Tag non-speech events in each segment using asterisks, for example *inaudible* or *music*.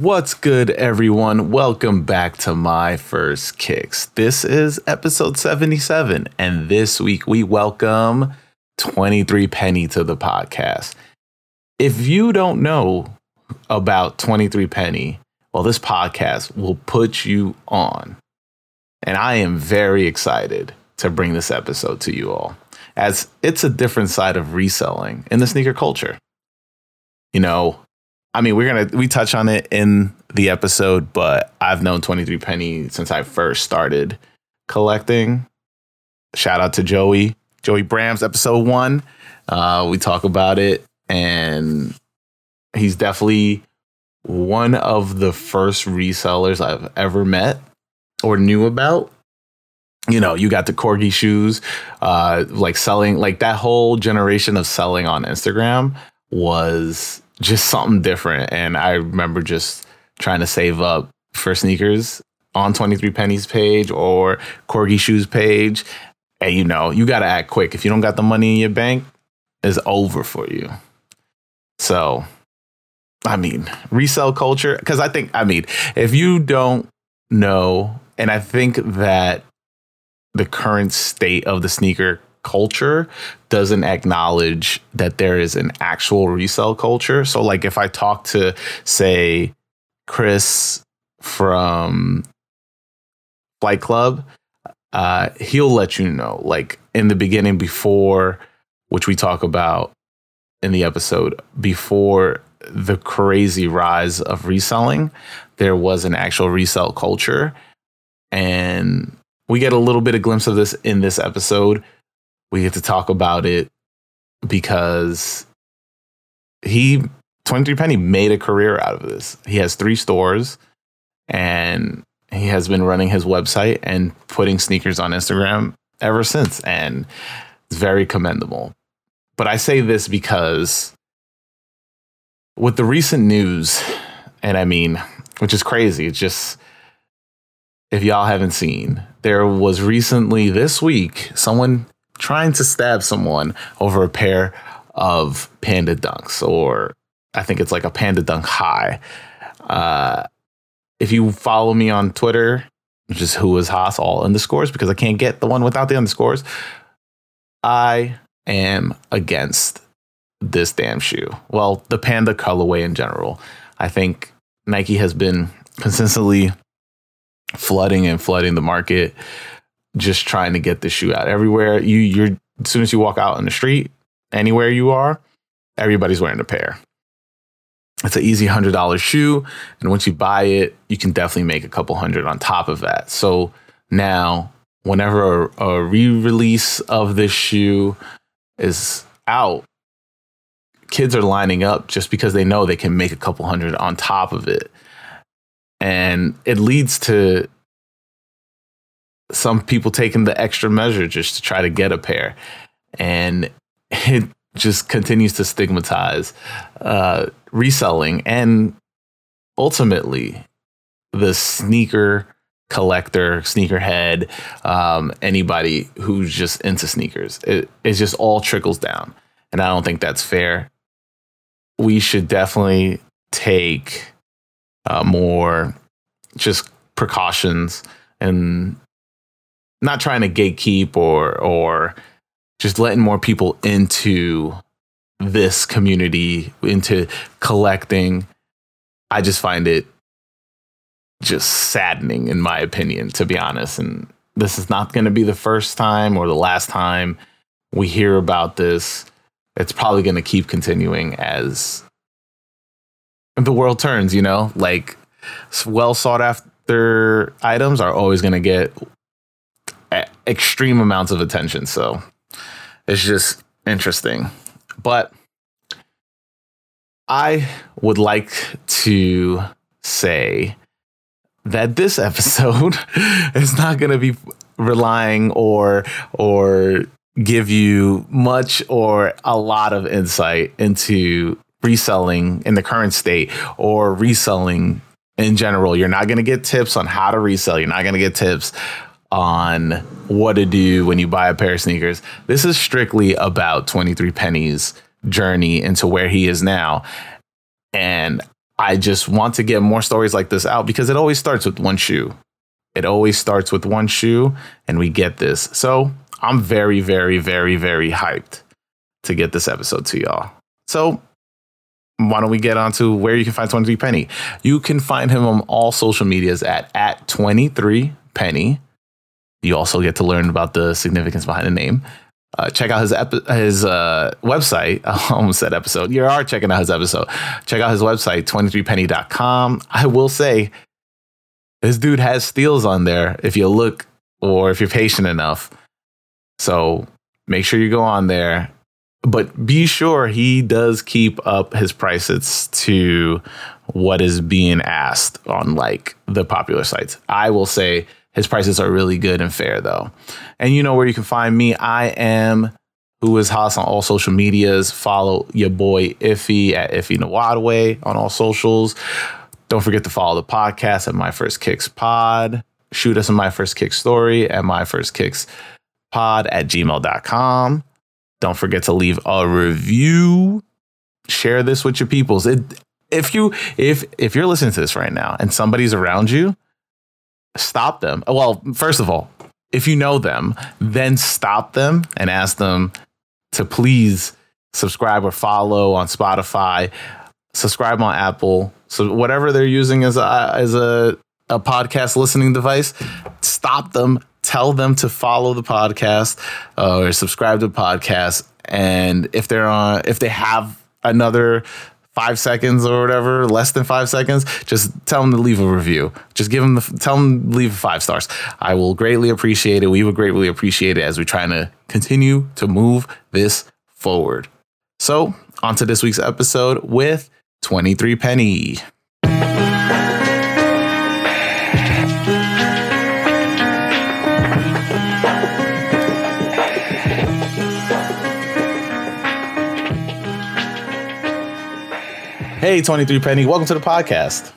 What's good, everyone? Welcome back to My First Kicks. This is episode 77, and this week we welcome 23 Penny to the podcast. If you don't know about 23 Penny, well, this podcast will put you on. And I am very excited to bring this episode to you all, as it's a different side of reselling in the sneaker culture. You know, I mean, we're gonna we touch on it in the episode, but I've known 23 Penny since I first started collecting. Shout out to Joey, Joey Brams, episode one. Uh, we talk about it, and he's definitely one of the first resellers I've ever met or knew about. You know, you got the corgi shoes, uh, like selling, like that whole generation of selling on Instagram was just something different. And I remember just trying to save up for sneakers on 23 Pennies page or Corgi Shoes page. And you know, you got to act quick. If you don't got the money in your bank, it's over for you. So, I mean, resell culture, because I think, I mean, if you don't know, and I think that the current state of the sneaker culture doesn't acknowledge that there is an actual resell culture. So, like, if I talk to, say, Chris from Flight Club, uh, he'll let you know, like, in the beginning, before, which we talk about in the episode, before the crazy rise of reselling, there was an actual resell culture. And we get a little bit of glimpse of this in this episode we get to talk about it because he 23 Penny made a career out of this. He has three stores and he has been running his website and putting sneakers on Instagram ever since. And it's very commendable. But I say this because with the recent news, and I mean, which is crazy, it's just if y'all haven't seen, there was recently this week someone trying to stab someone over a pair of panda dunks, or I think it's like a panda dunk high. Uh, if you follow me on Twitter, which is who is Haas, all underscores, because I can't get the one without the underscores, I am against this damn shoe. Well, the panda colorway in general. I think Nike has been consistently flooding and flooding the market just trying to get the shoe out everywhere. You you're as soon as you walk out in the street, anywhere you are, everybody's wearing a pair. It's an easy hundred dollar shoe, and once you buy it, you can definitely make a couple hundred on top of that. So now, whenever a, a re-release of this shoe is out, kids are lining up just because they know they can make a couple hundred on top of it. And it leads to some people taking the extra measure just to try to get a pair. And it just continues to stigmatize uh, reselling and ultimately the sneaker collector, sneakerhead, um, anybody who's just into sneakers. It, it just all trickles down. And I don't think that's fair. We should definitely take uh, more just precautions and not trying to gatekeep or or just letting more people into this community into collecting. I just find it just saddening in my opinion to be honest. And this is not going to be the first time or the last time we hear about this. It's probably going to keep continuing as the world turns you know like well sought after items are always going to get extreme amounts of attention. So it's just interesting. But I would like to say that this *laughs* episode is not going to be relying or or give you much or a lot of insight into reselling in the current state or reselling in general. You're not going to get tips on how to resell. You're not going to get tips on what to do when you buy a pair of sneakers. This is strictly about 23 Penny's journey into where he is now. And I just want to get more stories like this out because it always starts with one shoe. It always starts with one shoe, and we get this. So I'm very, very, very, very hyped to get this episode to y'all. So why don't we get on to where you can find 23 Penny? You can find him on all social medias at at 23 Penny. You also get to learn about the significance behind the name. Uh, check out his epi- his uh, website. *laughs* I almost said episode. You are checking out his episode. Check out his website, 23penny.com. I will say, this dude has steals on there if you look or if you're patient enough. So make sure you go on there but be sure he does keep up his prices to what is being asked on like the popular sites. I will say his prices are really good and fair though. And you know where you can find me. I am who is Haas on all social medias. Follow your boy Ify at Ify Nwadiwe on all socials. Don't forget to follow the podcast at My First Kicks Pod. Shoot us a My First Kicks story at My First Kicks Pod at gmail.com. Don't forget to leave a review. Share this with your peoples. It, if you if if you're listening to this right now and somebody's around you, stop them. Well, first of all, if you know them, then stop them and ask them to please subscribe or follow on Spotify, subscribe on Apple, so whatever they're using as a as a a podcast listening device, stop them tell them to follow the podcast uh, or subscribe to the podcast. And if they're on, if they have another five seconds or whatever, less than five seconds, just tell them to leave a review. Just give them the, tell them leave five stars. I will greatly appreciate it. We would greatly appreciate it as we're trying to continue to move this forward. So, on to this week's episode with 23 Penny. Hey, 23 Penny, welcome to the podcast.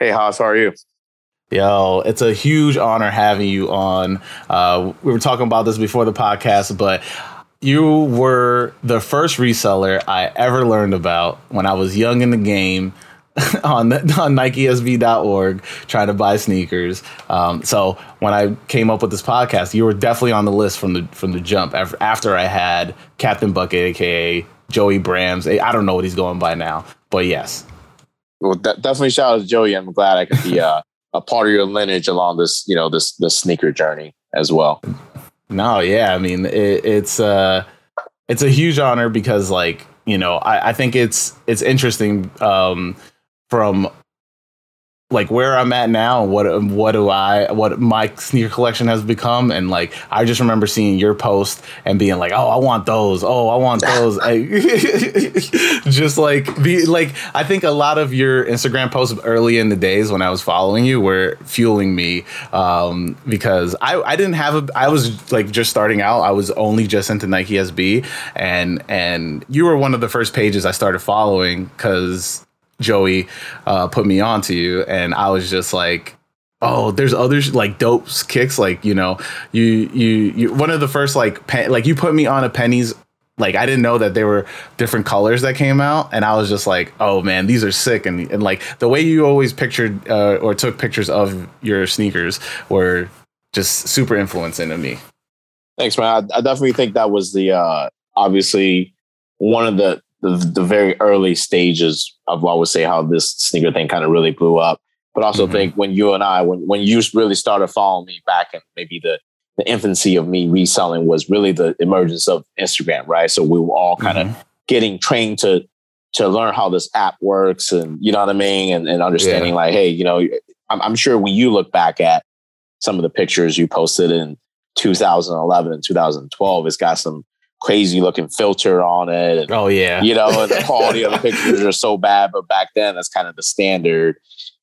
Hey, Haas, how are you? Yo, it's a huge honor having you on. Uh, we were talking about this before the podcast, but you were the first reseller I ever learned about when I was young in the game *laughs* on on NikeSB.org trying to buy sneakers. Um, so when I came up with this podcast, you were definitely on the list from the from the jump. After I had Captain Bucket, aka Joey Brams. I don't know what he's going by now, but yes. Well, definitely shout out to Joey. I'm glad I could be uh, *laughs* a part of your lineage along this, you know, this this sneaker journey as well. No, yeah, I mean it, it's uh it's a huge honor because like you know I, I think it's it's interesting um, from like where I'm at now and what what do I what my sneaker collection has become. And like I just remember seeing your post and being like oh I want those. Oh I want those. *laughs* I, *laughs* just like be like I think a lot of your Instagram posts early in the days when I was following you were fueling me um, because I I didn't have a I was like just starting out. I was only just into Nike SB and and you were one of the first pages I started following because Joey uh, put me on to you, and I was just like, oh, there's others like dope kicks. Like you know, you you you one of the first like pen, like you put me on a pennies. Like I didn't know that there were different colors that came out, and I was just like, "Oh man, these are sick!" And and like the way you always pictured uh, or took pictures of your sneakers were just super influencing to me. Thanks, man. I, I definitely think that was the uh, obviously one of the the, the very early stages of I would say how this sneaker thing kind of really blew up. But also mm-hmm. think when you and I, when when you really started following me back and maybe the the infancy of me reselling was really the emergence of Instagram, right? So we were all kind of mm-hmm. getting trained to to learn how this app works and you know what I mean? And, and understanding yeah. like, hey, you know, I'm, I'm sure when you look back at some of the pictures you posted in 2011 and 2012, it's got some crazy looking filter on it. And, oh yeah, you know, and the *laughs* quality of the pictures are so bad. But back then, that's kind of the standard.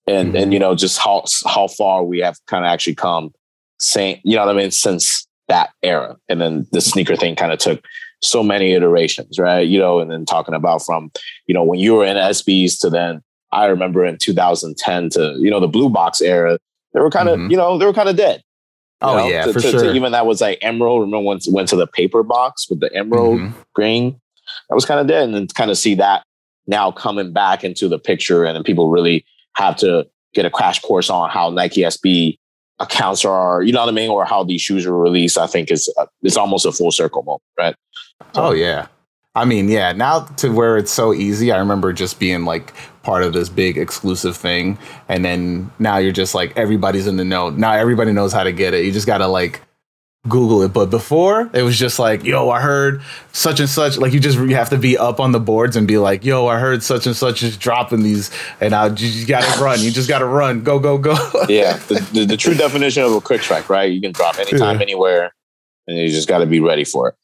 And mm-hmm. and you know, just how how far we have kind of actually come, saying you know what I mean since that era. And then the sneaker thing kind of took so many iterations, right? You know, and then talking about from you know when you were in SBs to then I remember in 2010 to you know the blue box era, they were kind of mm-hmm. you know they were kind of dead. Oh know, yeah, to, for to, sure. To even that was like emerald. Remember once went to the paper box with the emerald mm-hmm. green. That was kind of dead, and then kind of see that now coming back into the picture, and then people really have to get a crash course on how Nike SB accounts are, you know what I mean, or how these shoes are released. I think is uh, it's almost a full circle moment, right? So, oh yeah, I mean, yeah, now to where it's so easy. I remember just being like part of this big exclusive thing. And then now you're just like, everybody's in the know. Now everybody knows how to get it. You just got to like Google it. But before, it was just like, yo, I heard such and such. Like, you just you have to be up on the boards and be like, yo, I heard such and such is dropping these. And I, you just got to run. You just got to run. Go, go, go. *laughs* yeah. The, the, the, true definition of a quick track, right? You can drop anytime, yeah. anywhere. And you just got to be ready for it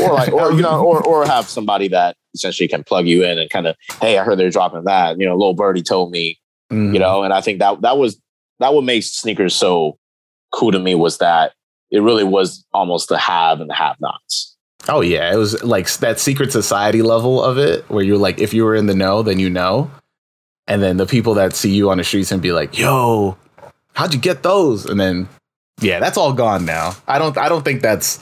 or like, or you know, or or have somebody that essentially can plug you in and kind of, hey, I heard they're dropping that. You know, little birdie told me, mm. you know, and I think that that was that what makes sneakers so cool to me was that it really was almost the have and the have nots. Oh yeah, it was like that secret society level of it, where you're like, if you were in the know, then you know, and then the people that see you on the streets and be like, yo, how'd you get those? And then, yeah, that's all gone now. I don't, I don't think that's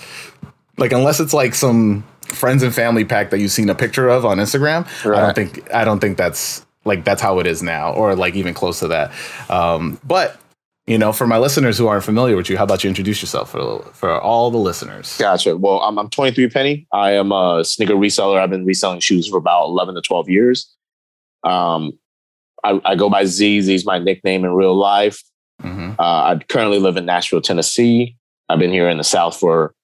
like unless it's like some friends and family pack that you've seen a picture of on Instagram, right. I don't think I don't think that's like that's how it is now, or like even close to that. Um, but you know, for my listeners who aren't familiar with you, how about you introduce yourself for for all the listeners? Gotcha. Well, I'm, I'm 23 Penny. I am a sneaker reseller. I've been reselling shoes for about 11 to 12 years. Um, I, I go by Z. Z is my nickname in real life. Mm-hmm. Uh, I currently live in Nashville, Tennessee. I've been here in the South for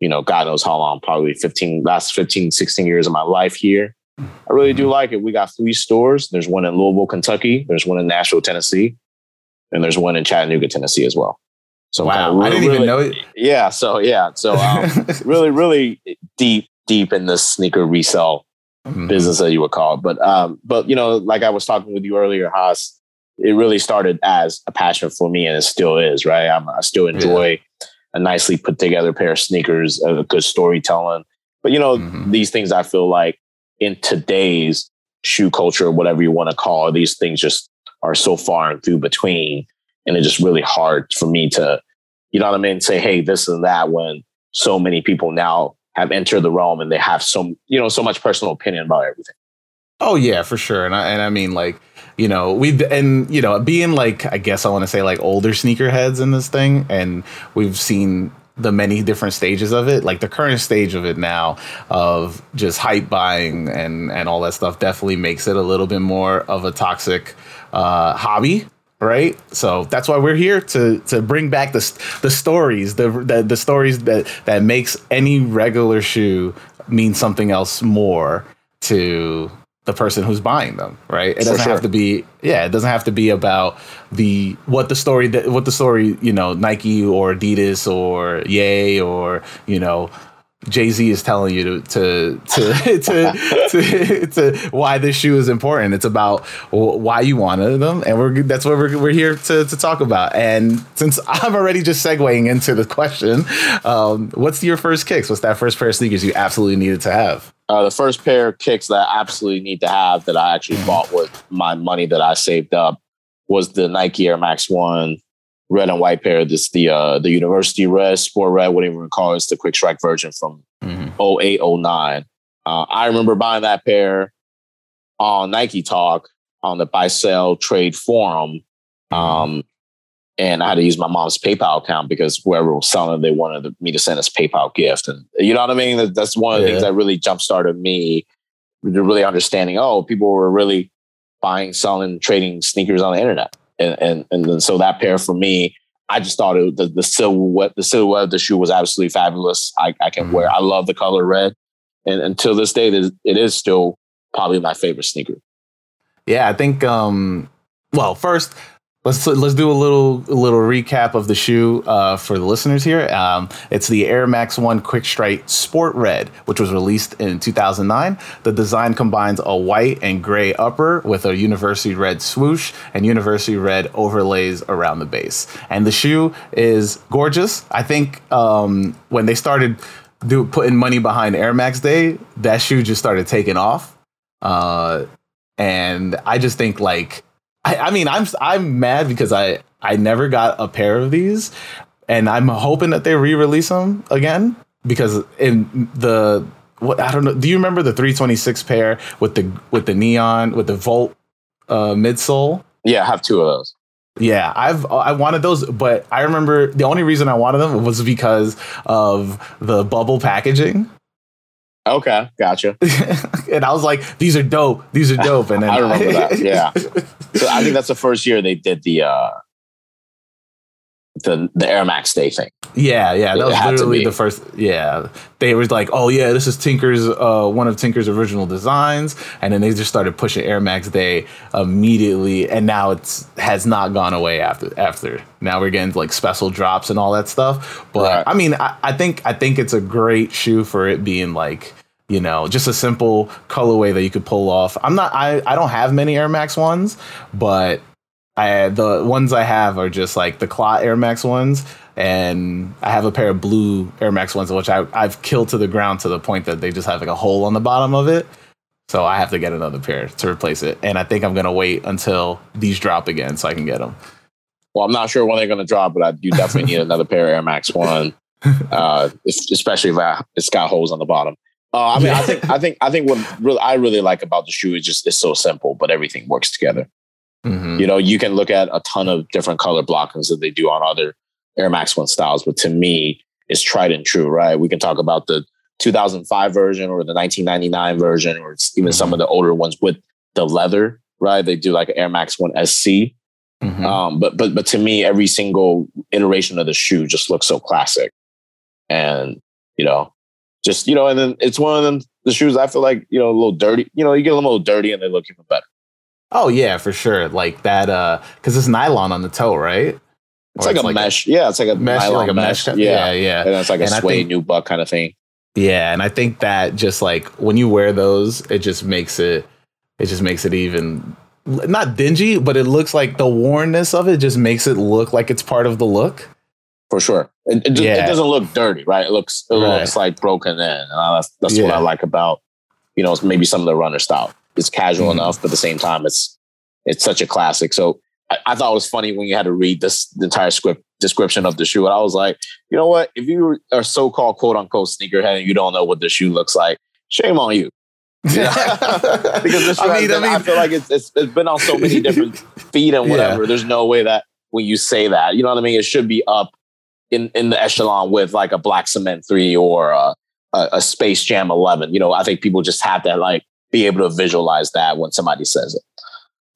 you know, God knows how long, probably 15, last 15, 16 years of my life here. I really do like it. We got three stores. There's one in Louisville, Kentucky. There's one in Nashville, Tennessee. And there's one in Chattanooga, Tennessee as well. So wow, really, I didn't even know it. Yeah. So yeah. So um, *laughs* really, really deep, deep in the sneaker resale mm-hmm. business that you would call it. But um, but you know, like I was talking with you earlier, Haas, it really started as a passion for me, and it still is. Right. I'm, i still enjoy. Yeah a nicely put together pair of sneakers, a good storytelling. But you know, mm-hmm. these things I feel like in today's shoe culture, whatever you want to call it, these things just are so far and few between. And it's just really hard for me to, you know what I mean, say, hey, this and that when so many people now have entered the realm and they have so you know, so much personal opinion about everything. Oh yeah, for sure. And I and I mean like you know we've and you know being like i guess i want to say like older sneakerheads in this thing and we've seen the many different stages of it like the current stage of it now of just hype buying and and all that stuff definitely makes it a little bit more of a toxic uh, hobby right? So that's why we're here to to bring back the the stories the the, the stories that that makes any regular shoe mean something else more to the person who's buying them, right? It doesn't sure. have to be yeah, it doesn't have to be about the what the story that what the story, you know, Nike or Adidas or Ye or, you know, Jay Z is telling you to to to, *laughs* to, to, to why this shoe is important. It's about why you wanted them, and we're that's what we're, we're here to, to talk about. And since *laughs* I'm already just segueing into the question, um, what's your first kicks? What's that first pair of sneakers you absolutely needed to have? Uh, the first pair of kicks that I absolutely need to have that I actually mm-hmm. bought with my money that I saved up was the Nike Air Max One red and white pair. This the uh, the University Red, Sport Red, whatever you call it. It's the Quick Strike version from mm-hmm. 08, 09. Uh, I remember buying that pair on Nike Talk on the buy sell trade forum. Mm-hmm. Um, and I had to use my mom's PayPal account because whoever was selling, they wanted me to send us PayPal gift, and you know what I mean. That's one of the yeah. things that really jump started me to really understanding. Oh, people were really buying, selling, trading sneakers on the internet, and and and so that pair for me, I just thought it the, the silhouette the silhouette of the shoe was absolutely fabulous. I, I can mm-hmm. wear. I love the color red, and until this day, it is still probably my favorite sneaker. Yeah, I think. um Well, first Let's let's do a little a little recap of the shoe uh, for the listeners here. Um, it's the Air Max One Quick Strike Sport Red, which was released in 2009. The design combines a white and gray upper with a university red swoosh and university red overlays around the base. And the shoe is gorgeous. I think um, when they started do putting money behind Air Max Day, that shoe just started taking off. Uh, and I just think like I, I mean, I'm I'm mad because I I never got a pair of these, and I'm hoping that they re-release them again because in the what I don't know. Do you remember the 326 pair with the with the neon with the Volt uh, midsole? Yeah, I have two of those. Yeah, I've I wanted those, but I remember the only reason I wanted them was because of the bubble packaging. Okay, gotcha. *laughs* and I was like, "These are dope. These are dope." And *laughs* then I remember that. *laughs* Yeah, so I think that's the first year they did the uh the the Air Max Day thing. Yeah, yeah, that it was literally the first. Yeah, they were like, "Oh yeah, this is Tinker's uh, one of Tinker's original designs," and then they just started pushing Air Max Day immediately, and now it's has not gone away after after. Now we're getting like special drops and all that stuff. But right. I mean, I, I think I think it's a great shoe for it being like you know just a simple colorway that you could pull off i'm not i i don't have many air max ones but I the ones I have are just like the Clot Air Max ones, and I have a pair of blue Air Max ones, which I I've killed to the ground to the point that they just have like a hole on the bottom of it. So I have to get another pair to replace it, and I think I'm gonna wait until these drop again so I can get them. Well, I'm not sure when they're gonna drop, but I do definitely need *laughs* another pair of Air Max One, uh, especially if I, it's got holes on the bottom. Uh, I mean, I think I think I think what really I really like about the shoe is just it's so simple, but everything works together. Mm-hmm. You know, you can look at a ton of different color blockings that they do on other Air Max One styles, but to me, it's tried and true, right? We can talk about the 2005 version or the 1999 version, or even mm-hmm. some of the older ones with the leather, right? They do like Air Max One SC. Mm-hmm. Um, but but but to me, every single iteration of the shoe just looks so classic, and you know, just you know, and then it's one of them the shoes I feel like you know a little dirty. You know, you get them a little dirty and they look even better. Oh yeah, for sure. Like that, uh, because it's nylon on the toe, right? It's like it's a like mesh. A, yeah, it's like a mesh, like a mesh. mesh. Yeah, yeah, And it's like and a suede nubuck kind of thing. Yeah, and I think that just like when you wear those, it just makes it, it just makes it even not dingy, but it looks like the wornness of it just makes it look like it's part of the look. For sure, it, it, yeah. it doesn't look dirty, right? It looks it right. looks like broken in, and that's that's yeah. what I like about you know maybe some of the runner style it's casual mm-hmm. enough, but at the same time, it's it's such a classic. So I, I, thought it was funny when you had to read this the entire script description of the shoe. And I was like, you know what? If you are so-called quote unquote sneakerhead and you don't know what the shoe looks like, shame on you. *laughs* Yeah. *laughs* because this shoe I, mean, been, I, mean, I feel like it's, it's, it's been on so many different *laughs* feet and whatever. There's no way that when you say that, you know what I mean? It should be up in, in the echelon with like a Black Cement 3 or a, a, a Space Jam 11. You know, I think people just have that like be able to visualize that when somebody says it.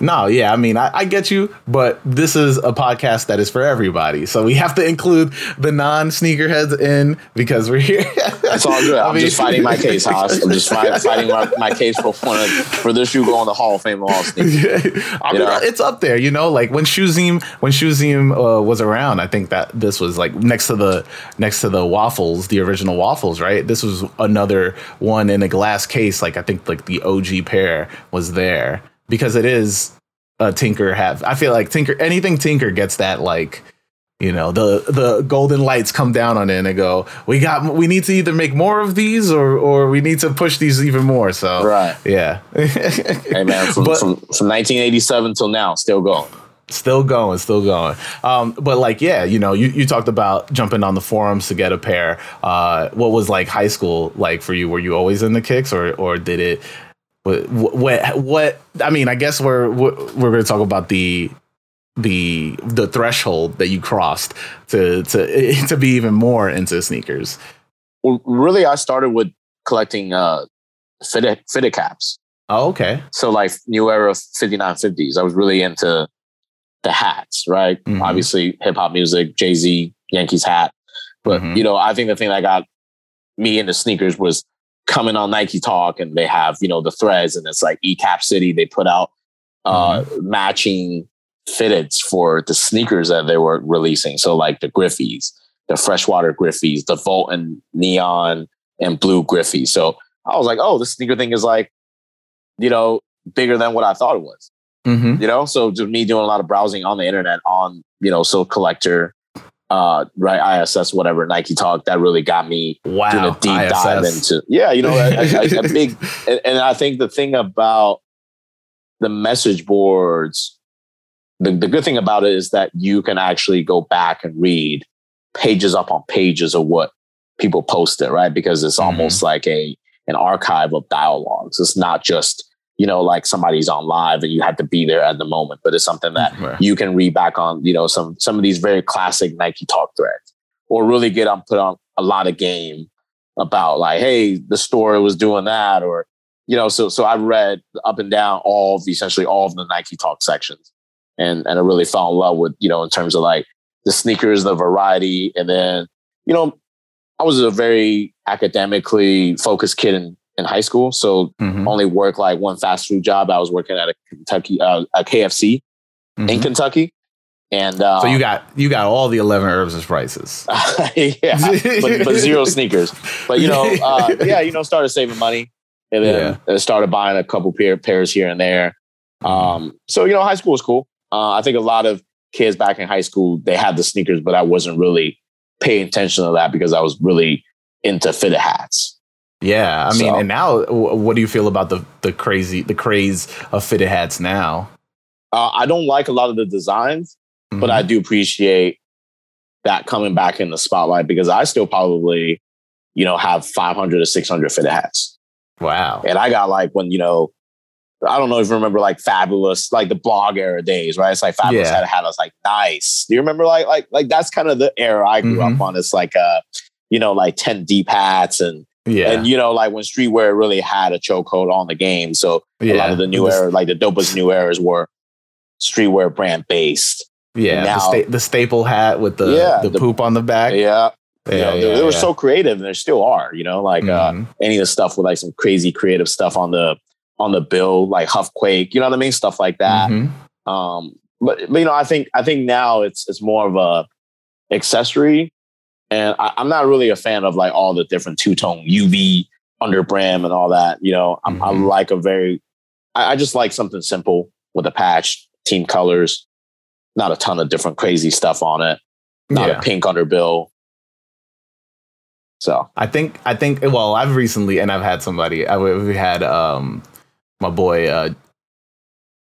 No, yeah, I mean, I, I, get you, but this is a podcast that is for everybody, so we have to include the non-sneakerheads in because we're here. It's all good. *laughs* I'm mean, just fighting my case, Haas. I'm just *laughs* fight, fighting my, my, case for one for this shoe going to the Hall of Fame of all sneakers. *laughs* I mean, it's up there, you know. Like when Shoezeum when Shoezeum uh, was around, I think that this was like next to the next to the waffles, the original waffles, right? This was another one in a glass case. Like I think like the OG pair was there because it is a Tinker have. I feel like Tinker anything Tinker gets that like you know the the golden lights come down on it and they go we got we need to either make more of these or or we need to push these even more. So right. yeah. *laughs* Hey man from, but, from, from 1987 till now still going. Still going still going. Um, but like yeah you know you, you talked about jumping on the forums to get a pair. Uh, what was like high school like for you? Were you always in the kicks or or did it what what what I mean, I guess we're we're going to talk about the the the threshold that you crossed to to *laughs* to be even more into sneakers. Well, really, I started with collecting uh fitted fitted caps. Oh, okay. So like new era 5950s. I was really into the hats, right? Mm-hmm. Obviously, hip hop music, Jay Z, Yankees hat. But mm-hmm. you know, I think the thing that got me into sneakers was coming on Nike Talk and they have, you know, the threads and it's like eCap City. They put out uh, mm-hmm. matching fitteds for the sneakers that they were releasing. So like the Griffeys, the freshwater Griffeys, the Volt and neon and blue Griffey. So I was like, oh, this sneaker thing is like, you know, bigger than what I thought it was. Mm-hmm. You know, so just me doing a lot of browsing on the internet on, you know, Sole Collector uh, right, ISS, whatever, Nike Talk, that really got me wow, doing a deep ISS. dive into, yeah, you know, a, a, a big, *laughs* and, and, I think the thing about the message boards, the, the good thing about it is that you can actually go back and read pages up on pages of what people posted, right? Because it's Mhm. almost like a an archive of dialogues. It's not just you know like somebody's on live and you have to be there at the moment, but it's something that you can read back on. You know some some of these very classic Nike talk threads, or really get on put on a lot of game about like, hey, the store was doing that, or you know. So so I read up and down all of essentially all of the Nike talk sections, and and I really fell in love with you know in terms of like the sneakers, the variety, and then you know I was a very academically focused kid in, in high school, so Mhm. only worked like one fast food job. I was working at a Kentucky, uh, a KFC in Mhm. Kentucky, and uh, So you got you got all the eleven herbs and spices. *laughs* yeah, but, but zero sneakers. But you know, *laughs* uh, yeah, you know, started saving money, and then uh started buying a couple pair pairs here and there. Um, so you know, high school was cool. Uh, I think a lot of kids back in high school they had the sneakers, but I wasn't really paying attention to that because I was really into fitted hats. Yeah, I mean, So- and now, what do you feel about the the crazy the craze of fitted hats now? Uh, I don't like a lot of the designs, but Mhm. I do appreciate that coming back in the spotlight because I still probably, you know, have 500 or 600 fitted hats. wow, And I got like when, you know, I don't know if you remember like Fabolous, like the blog era days, right? It's like Fabolous Yeah. had a hat. I was like, nice. Do you remember like, like, like that's kind of the era I grew Mhm. up on. It's like, uh, you know, like 10 deep hats and, yeah, and, you know, like when streetwear really had a chokehold on the game. So yeah. a lot of the new era, like the dopest new eras were streetwear brand based. yeah, now- the, sta- the staple hat with the Yeah, the, the- poop on the back. Yeah. yeah, you know, yeah, they, they were so creative and they still are, you know, like, uh, Mhm. any of the stuff with like some crazy creative stuff on the, on the bill, like Huffquake, you know what I mean? Stuff like that. Mhm. Um, but, but you know, I think I think now it's it's more of a accessory, and I, I'm not really a fan of like all the different two tone UV under brim and all that. You know, I'm, I like a very, I, I just like something simple with a patch, team colors, not a ton of different crazy stuff on it, not yeah. a pink underbill. So I think I think well, I've recently and I've had somebody. I, we had um my boy uh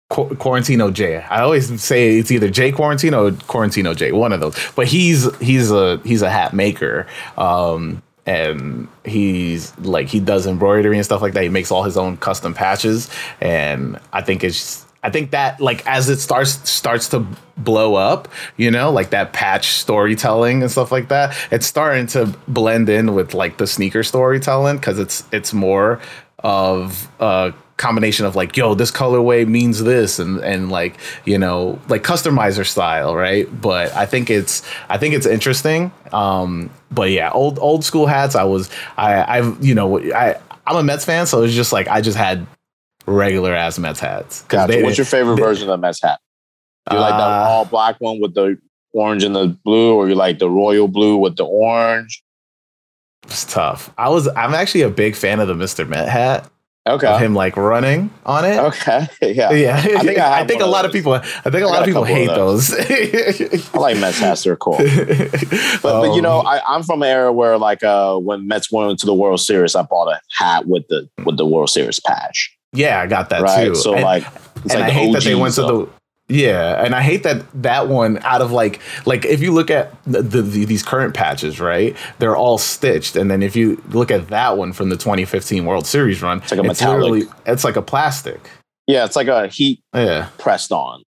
Qu- Quarantino J. I always say it's either J Quarantino or Quarantino J, one of those. But he's he's a he's a hat maker. Um and he's like he does embroidery and stuff like that. He makes all his own custom patches and I think it's I think that like as it starts starts to blow up, you know, like that patch storytelling and stuff like that, it's starting to blend in with like the sneaker storytelling because it's it's more of a combination of like, yo, this colorway means this and and like, you know, like customizer style, right? But I think it's I think it's interesting. Um, but yeah, old old school hats, I was I I've you know, I I'm a Mets fan, so it's just like I just had regular ass Mets hats. gotcha. they- what's your favorite they- version of the Mets hat? You like the Uh, all black one with the orange and the blue, or you like the royal blue with the orange? It's tough. I was. I'm actually a big fan of the Mr. Met hat. Of Okay. him like running on it. Okay. *laughs* Yeah. Yeah, I think I *laughs* I, think a one of lot of people. I think a I lot of people hate of those. *laughs* I like Mets hats. They're cool. But, but you know, Um, I, I'm from an era where like uh when Mets went into the World Series, I bought a hat with the with the World Series patch. yeah, I got that right. too. So and, like it's and like I hate that they OG went to the. Yeah, and I hate that that one out of like like if you look at the, the, these current patches, right? They're all stitched, and then if you look at that one from the 2015 World Series run, It's like a metallic. literally it's like a plastic. Yeah, it's like a heat Yeah. pressed on.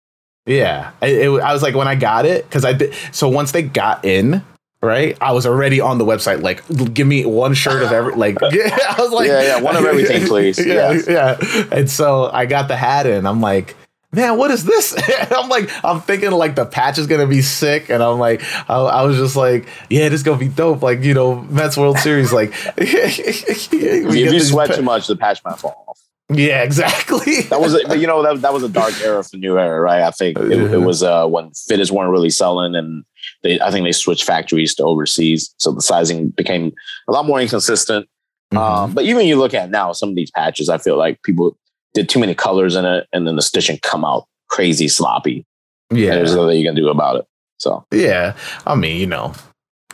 Yeah, it, it- I was like when I got it because I did. So once they got in, right, I was already on the website. Like, give me one shirt of every. Like, *laughs* yeah, I was like, Yeah, yeah, one of everything, *laughs* please. yeah, Yes. yeah. And so I got the hat in. I'm like. Man, what is this? *laughs* I'm like, I'm thinking like the patch is gonna be sick, and I'm like, I, I was just like, yeah, this is gonna be dope. Like, you know, Mets World Series, like, *laughs* if you sweat too much, the patch might fall off. yeah, exactly. *laughs* That was, a, but you know, that that was a dark era for New Era, right? I think it, it was uh, when fitters weren't really selling, and they, I think they switched factories to overseas, so the sizing became a lot more inconsistent. Mhm. Um, but even you look at now, some of these patches, I feel like people did too many colors in it, and then the stitching come out crazy sloppy. yeah, And there's nothing you can do about it. So Yeah, I mean, you know,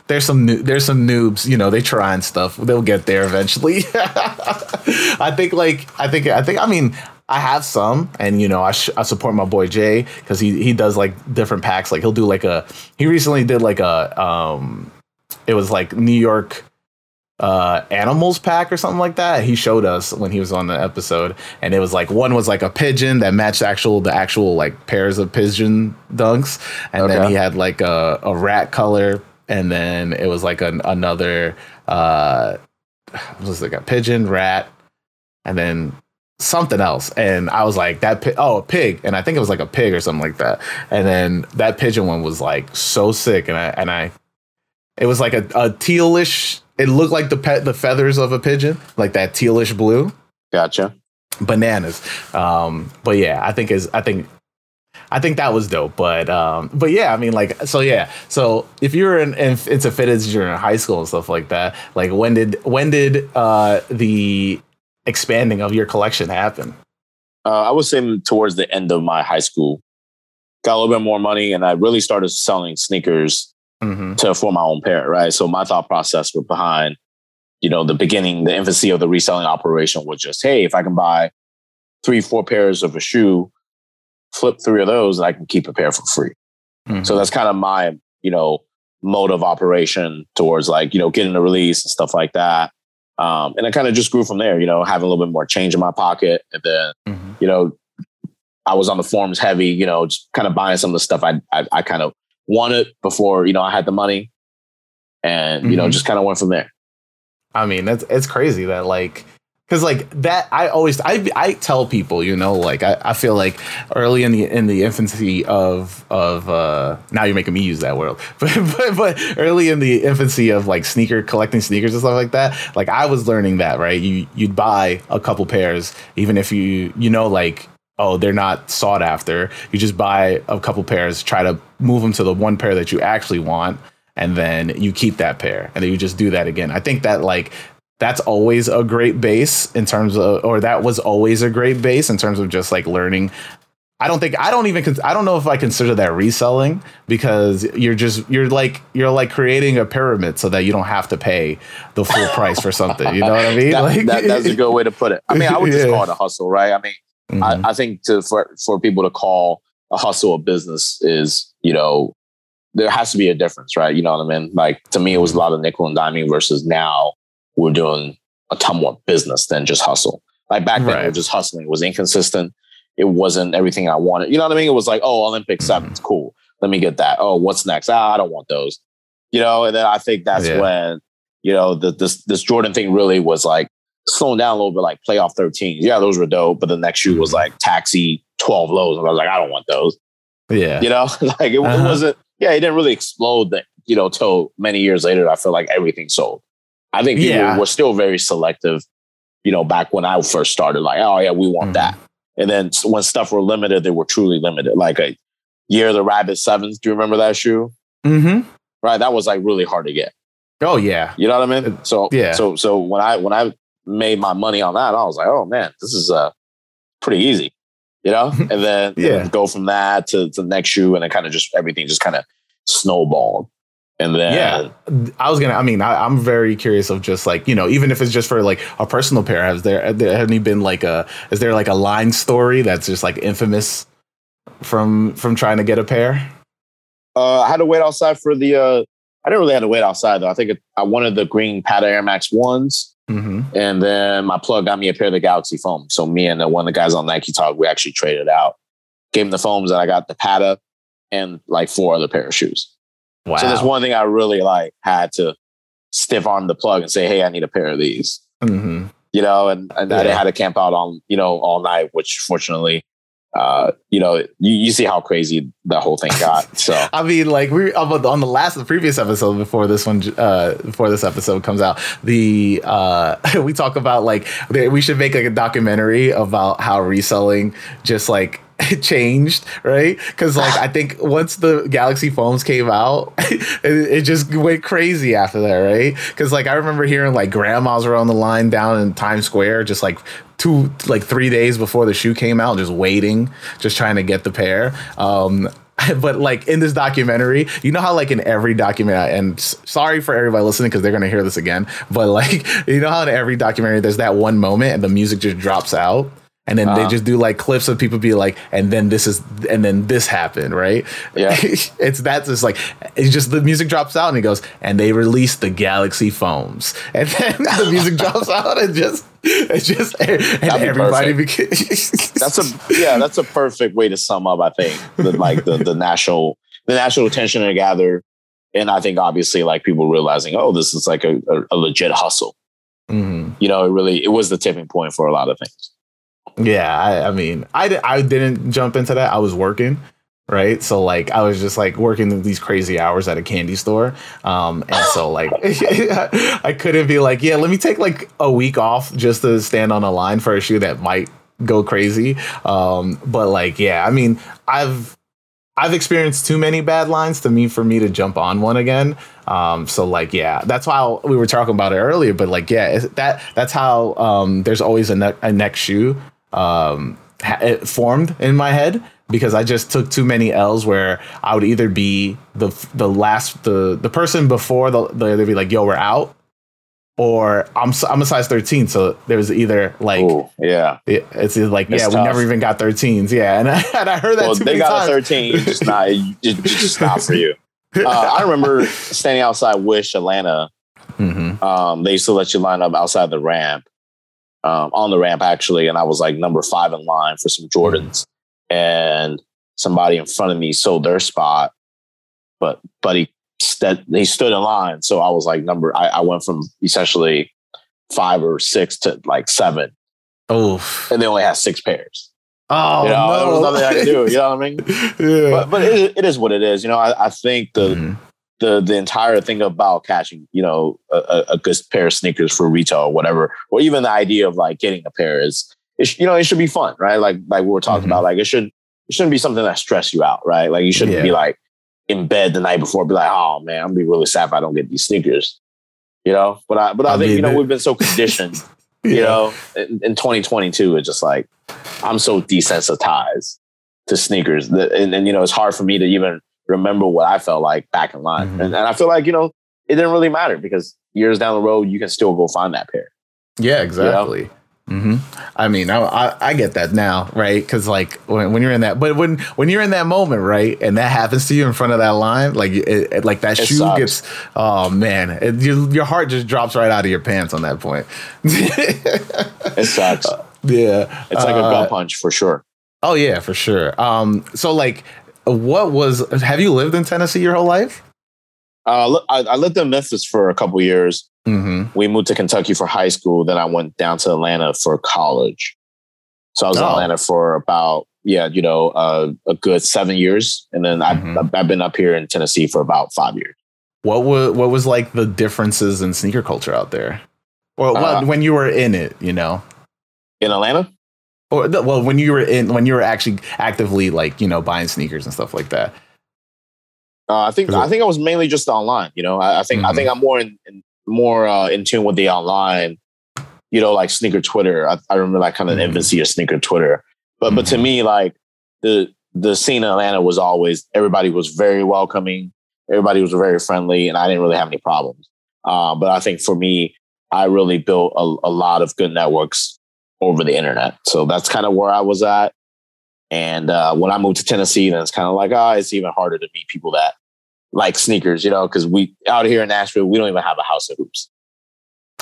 there's some new, there's some noobs. You know, they try and stuff. They'll get there eventually. *laughs* I think, like, I think, I think. I mean, I have some, and you know, I, sh- I support my boy Jay because he he does like different packs. Like he'll do like a he recently did like a um, it was like New York uh animals pack or something like that he showed us when he was on the episode. And it was like one was like a pigeon that matched actual the actual like pairs of pigeon dunks. And okay. then he had like a, a rat color. And then it was like an, another uh was like a pigeon rat and then something else. And i was like that pi- oh a pig. And i think it was like a pig or something like that. And then that pigeon one was like so sick. And i and i it was like a, a tealish it looked like the pet the feathers of a pigeon, like that tealish blue. Gotcha. Bananas. Um, but yeah, I think is I think I think that was dope. But um, but yeah, I mean like so yeah. So if you're in, in into fitteds in high school and stuff like that, like when did when did uh the expanding of your collection happen? Uh, I was saying towards the end of my high school. Got a little bit more money and I really started selling sneakers mm-hmm. to form my own pair, right? So my thought process was behind, you know, the beginning, the infancy of the reselling operation was just, hey, if I can buy three, four pairs of a shoe, flip three of those, and I can keep a pair for free. Mm-hmm. So that's kind of my, you know, mode of operation towards like, you know, getting a release and stuff like that. Um, and it kind of just grew from there, you know, having a little bit more change in my pocket. And then, mm-hmm. you know, I was on the forums heavy, you know, just kind of buying some of the stuff I, I, I kind of wanted before you know I had the money, and you mm-hmm. know just kind of went from there. I mean, that's it's crazy that like because like that i always i i tell people you know like I, I feel like early in the in the infancy of of uh now you're making me use that word *laughs* but but, but early in the infancy of like sneaker collecting sneakers and stuff like that like i was learning that right you you'd buy a couple pairs even if you you know like oh, they're not sought after. You just buy a couple pairs, try to move them to the one pair that you actually want, and then you keep that pair, and then you just do that again. I think that like that's always a great base in terms of, or that was always a great base in terms of just like learning. I don't think I don't even I don't know if I consider that reselling because you're just you're like you're like creating a pyramid so that you don't have to pay the full price for something. You know what I mean? *laughs* that, like, that, that's a good way to put it. I mean, I would just *laughs* yeah. call it a hustle, right? I mean, Mm-hmm. I, I, think to for for people to call a hustle a business is, you know, there has to be a difference, right? You know what I mean? Like to me, it was a lot of nickel and diming versus now we're doing a ton more business than just hustle. Like back then, right. it was just hustling. It was inconsistent. It wasn't everything I wanted. You know what I mean? It was like, oh, Olympic sevens, mm-hmm. cool. Let me get that. Oh, what's next? Ah, I don't want those. You know, and then I think that's yeah. when you know the, this this Jordan thing really was like slowing down a little bit, like playoff 13. Yeah, those were dope. But the next shoe was mm-hmm. like taxi 12 lows. And I was like, I don't want those. Yeah. You know, *laughs* like it, uh-huh. it, wasn't, yeah, it didn't really explode that, you know, till many years later. I feel like everything sold. I think people yeah. were still very selective, you know, back when I first started, like, oh, yeah, we want mm-hmm. that. And then when stuff were limited, they were truly limited. Like a year of the rabbit sevens. Do you remember that shoe? Mm-hmm. Right. That was like really hard to get. Oh yeah. You know what I mean? So yeah. So so when I when I made my money on that, I was like, oh man, this is uh pretty easy, you know. *laughs* And then yeah, go from that to, to the next shoe, and then kind of just everything just kind of snowballed. And then yeah, I was gonna. I mean, I, am very curious of just like you know, even if it's just for like a personal pair. Has there, there have any been like a? Is there like a line story that's just like infamous from from trying to get a pair? Uh, I had to wait outside for the. uh I didn't really have to wait outside though. I think it, I wanted the green Patta Air Max ones Mm-hmm. And then my plug got me a pair of the Galaxy foam. So me and the, one of the guys on Nike Talk, we actually traded out. Gave him the foams and I got the Patta and like four other pair of shoes. Wow. So that's one thing I really like had to stiff arm the plug and say, hey, I need a pair of these. Mm-hmm. You know, and, and yeah. I had to camp out on, you know, all night, which fortunately uh, you know, you, you see how crazy that whole thing got. *laughs* So I mean, like we on the last, the previous episode before this one, uh, before this episode comes out, the uh, *laughs* we talk about like we should make like a documentary about how reselling just like *laughs* changed, right? Because like I think once the Galaxy foams came out, it, it, just went crazy after that, right? Because like I remember hearing like grandmas were on the line down in Times Square, just like two, like three days before the shoe came out, just waiting, just trying to get the pair. Um, *laughs* but like in this documentary, you know how like in every documentary, and sorry for everybody listening because they're gonna hear this again, but like *laughs* you know how in every documentary there's that one moment and the music just drops out and then Uh-huh. they just do like clips of people be like, and then this is, and then this happened, right? Yeah. *laughs* it's that's just like it's just the music drops out and it goes, and they released the Galaxy foams *laughs* and then the music drops *laughs* out and just it's just and everybody beca- That's a yeah, that's a perfect way to sum up. I think the, like the the national the national attention to gather, and I think obviously like people realizing, oh, this is like a, a, a legit hustle. Mhm. You know, it really it was the tipping point for a lot of things. Yeah, I, I mean, I, di- I didn't jump into that. I was working, right? So like, I was just like working these crazy hours at a candy store, um, and so like, *laughs* I couldn't be like, yeah, let me take like a week off just to stand on a line for a shoe that might go crazy. Um, but like, yeah, I mean, I've I've experienced too many bad lines to me for me to jump on one again. Um, so like, yeah, that's why we were talking about it earlier. But like, yeah, that that's how um, there's always a, ne- a next shoe um, ha- it formed in my head because I just took too many L's where I would either be the the last the the person before the, the they'd be like, yo, we're out. Or I'm I'm a size 13, so there's either like Ooh, yeah. it- it's like yeah we never even got 13s yeah and I, *laughs* and I heard that Well, too they many got times. a thirteen, just not it's just, just not for you. *laughs* Uh, I remember standing outside Wish Atlanta. Mhm. Um, they used to let you line up outside the ramp, um, on the ramp actually, and I was like number five in line for some Jordans, and somebody in front of me sold their spot, but but he st- he stood in line, so I was like number. I, I went from essentially five or six to like seven, Oof. and they only had six pairs. Oh you know, no. there was nothing I could do. You know what I mean? *laughs* yeah. But but it, it is what it is. You know, I, I think the Mhm. The the entire thing about catching, you know, a, a- good pair of sneakers for retail or whatever, or even the idea of like getting a pair is, it you know, it should be fun, right? Like like we were talking Mhm. about, like it should it shouldn't be something that stress you out, right? Like you shouldn't Yeah. be like in bed the night before, be like, oh man, I'm gonna be really sad if I don't get these sneakers, you know. But I but I, I think mean, you know it- we've been so conditioned, *laughs* you know, in, in 2022, it's just like I'm so desensitized to sneakers that, and, and you know, it's hard for me to even remember what I felt like back in line. Mhm. And, and I feel like, you know, it didn't really matter because years down the road, you can still go find that pair. Yeah, exactly. hmm I mean, I, I I get that now, right? Because like when, when you're in that, but when when you're in that moment, right, and that happens to you in front of that line, like it, it- like that It shoe sucks. gets, oh man, it, your your heart just drops right out of your pants on that point. *laughs* It sucks. yeah, it's like a Uh, gut punch for sure. Oh yeah, for sure. Um, so like, what was? Have you lived in Tennessee your whole life? Uh, I, I lived in Memphis for a couple years. Mm-hmm. We moved to Kentucky for high school. Then I went down to Atlanta for college. So I was in Oh. Atlanta for about, yeah, you know, uh, a good seven years. And then Mhm. I've, I've been up here in Tennessee for about five years. What was what was like the differences in sneaker culture out there, or well, Uh, when you were in it, you know, In Atlanta? Or the- well, when you were in when you were actually actively like you know buying sneakers and stuff like that. Uh, I think I think I was mainly just online. You know, I, I think I Mhm. think I'm more in, in more uh, in tune with the online. You know, like sneaker Twitter. I, I remember like kind of Mhm. infancy of sneaker Twitter. But but to Mhm. me, like the the scene in Atlanta was always everybody was very welcoming. Everybody was very friendly, and I didn't really have any problems. Uh, but I think for me, I really built a, a lot of good networks over the internet. So that's kind of where I was at. And uh, when I moved to Tennessee, then it's kind of like, oh, it's even harder to meet people that like sneakers, you know, because we out here in Nashville, we don't even have a house of hoops.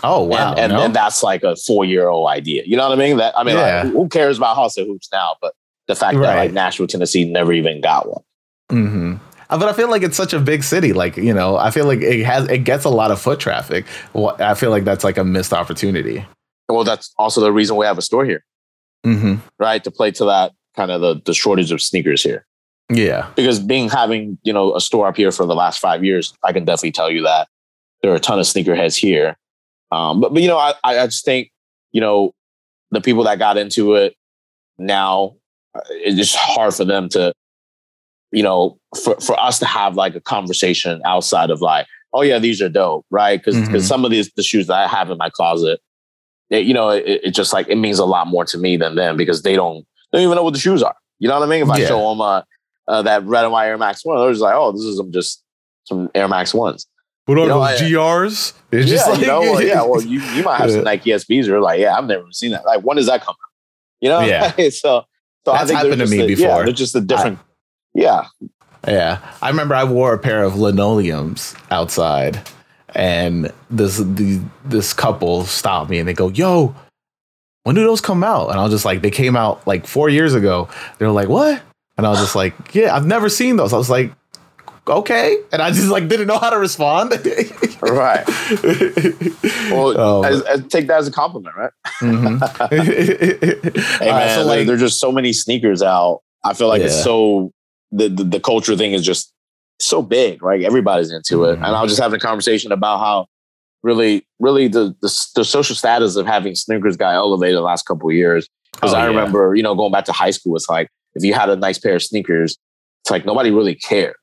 Oh wow! and and, no? and that's like a four year old idea. You know what I mean? That I mean, Yeah. like, who cares about house of hoops now? But the fact that like Nashville, Tennessee, never even got one. hmm But I feel like it's such a big city. Like you know, I feel like it has it gets a lot of foot traffic. Well, I feel like that's like a missed opportunity. Well, that's also the reason we have a store here, hmm right? To play to that kind of the the shortage of sneakers here. Yeah. because being having you know a store up here for the last five years, I can definitely tell you that there are a ton of sneakerheads here. Um, but but you know, I I just think you know the people that got into it now, uh, it's just hard for them to, you know, for for us to have like a conversation outside of like, oh yeah, these are dope, right? Because Mhm. some of these the shoes that I have in my closet, it, you know, it, it just like it means a lot more to me than them because they don't they don't even know what the shoes are. You know what I mean? If I Yeah. show them uh, uh, that red and white Air Max One, they're just like, oh, this is some just some Air Max Ones. What are are know, those GRs? It's yeah, you know, well, yeah. Well, you, you might have *laughs* some Nike SBs, or like, yeah, I've never seen that. Like, when does that come? out? You know? Yeah. *laughs* so so That's I think happened they're to me a- before. Yeah, they're just a different. yeah. Yeah, I remember I wore a pair of linoleums outside, and this the, this couple stopped me and they go, "Yo, when do those come out?" And I was just like, "They came out like four years ago." They're like, "What?" And I was just like, "Yeah, I've never seen those." I was like, "Okay," and I just like didn't know how to respond. *laughs* Right. Well, as, as, take that as a compliment, right? mhm. *laughs* *laughs* Hey man, so, like- there's just so many sneakers out. I feel like Yeah. it's so the, the the culture thing is just so big, right? Everybody's into it, and I was just having a conversation about how really, really the the, the social status of having sneakers got elevated the last couple of years. Because Oh, I yeah. remember, you know, going back to high school, it's like if you had a nice pair of sneakers, it's like nobody really cared.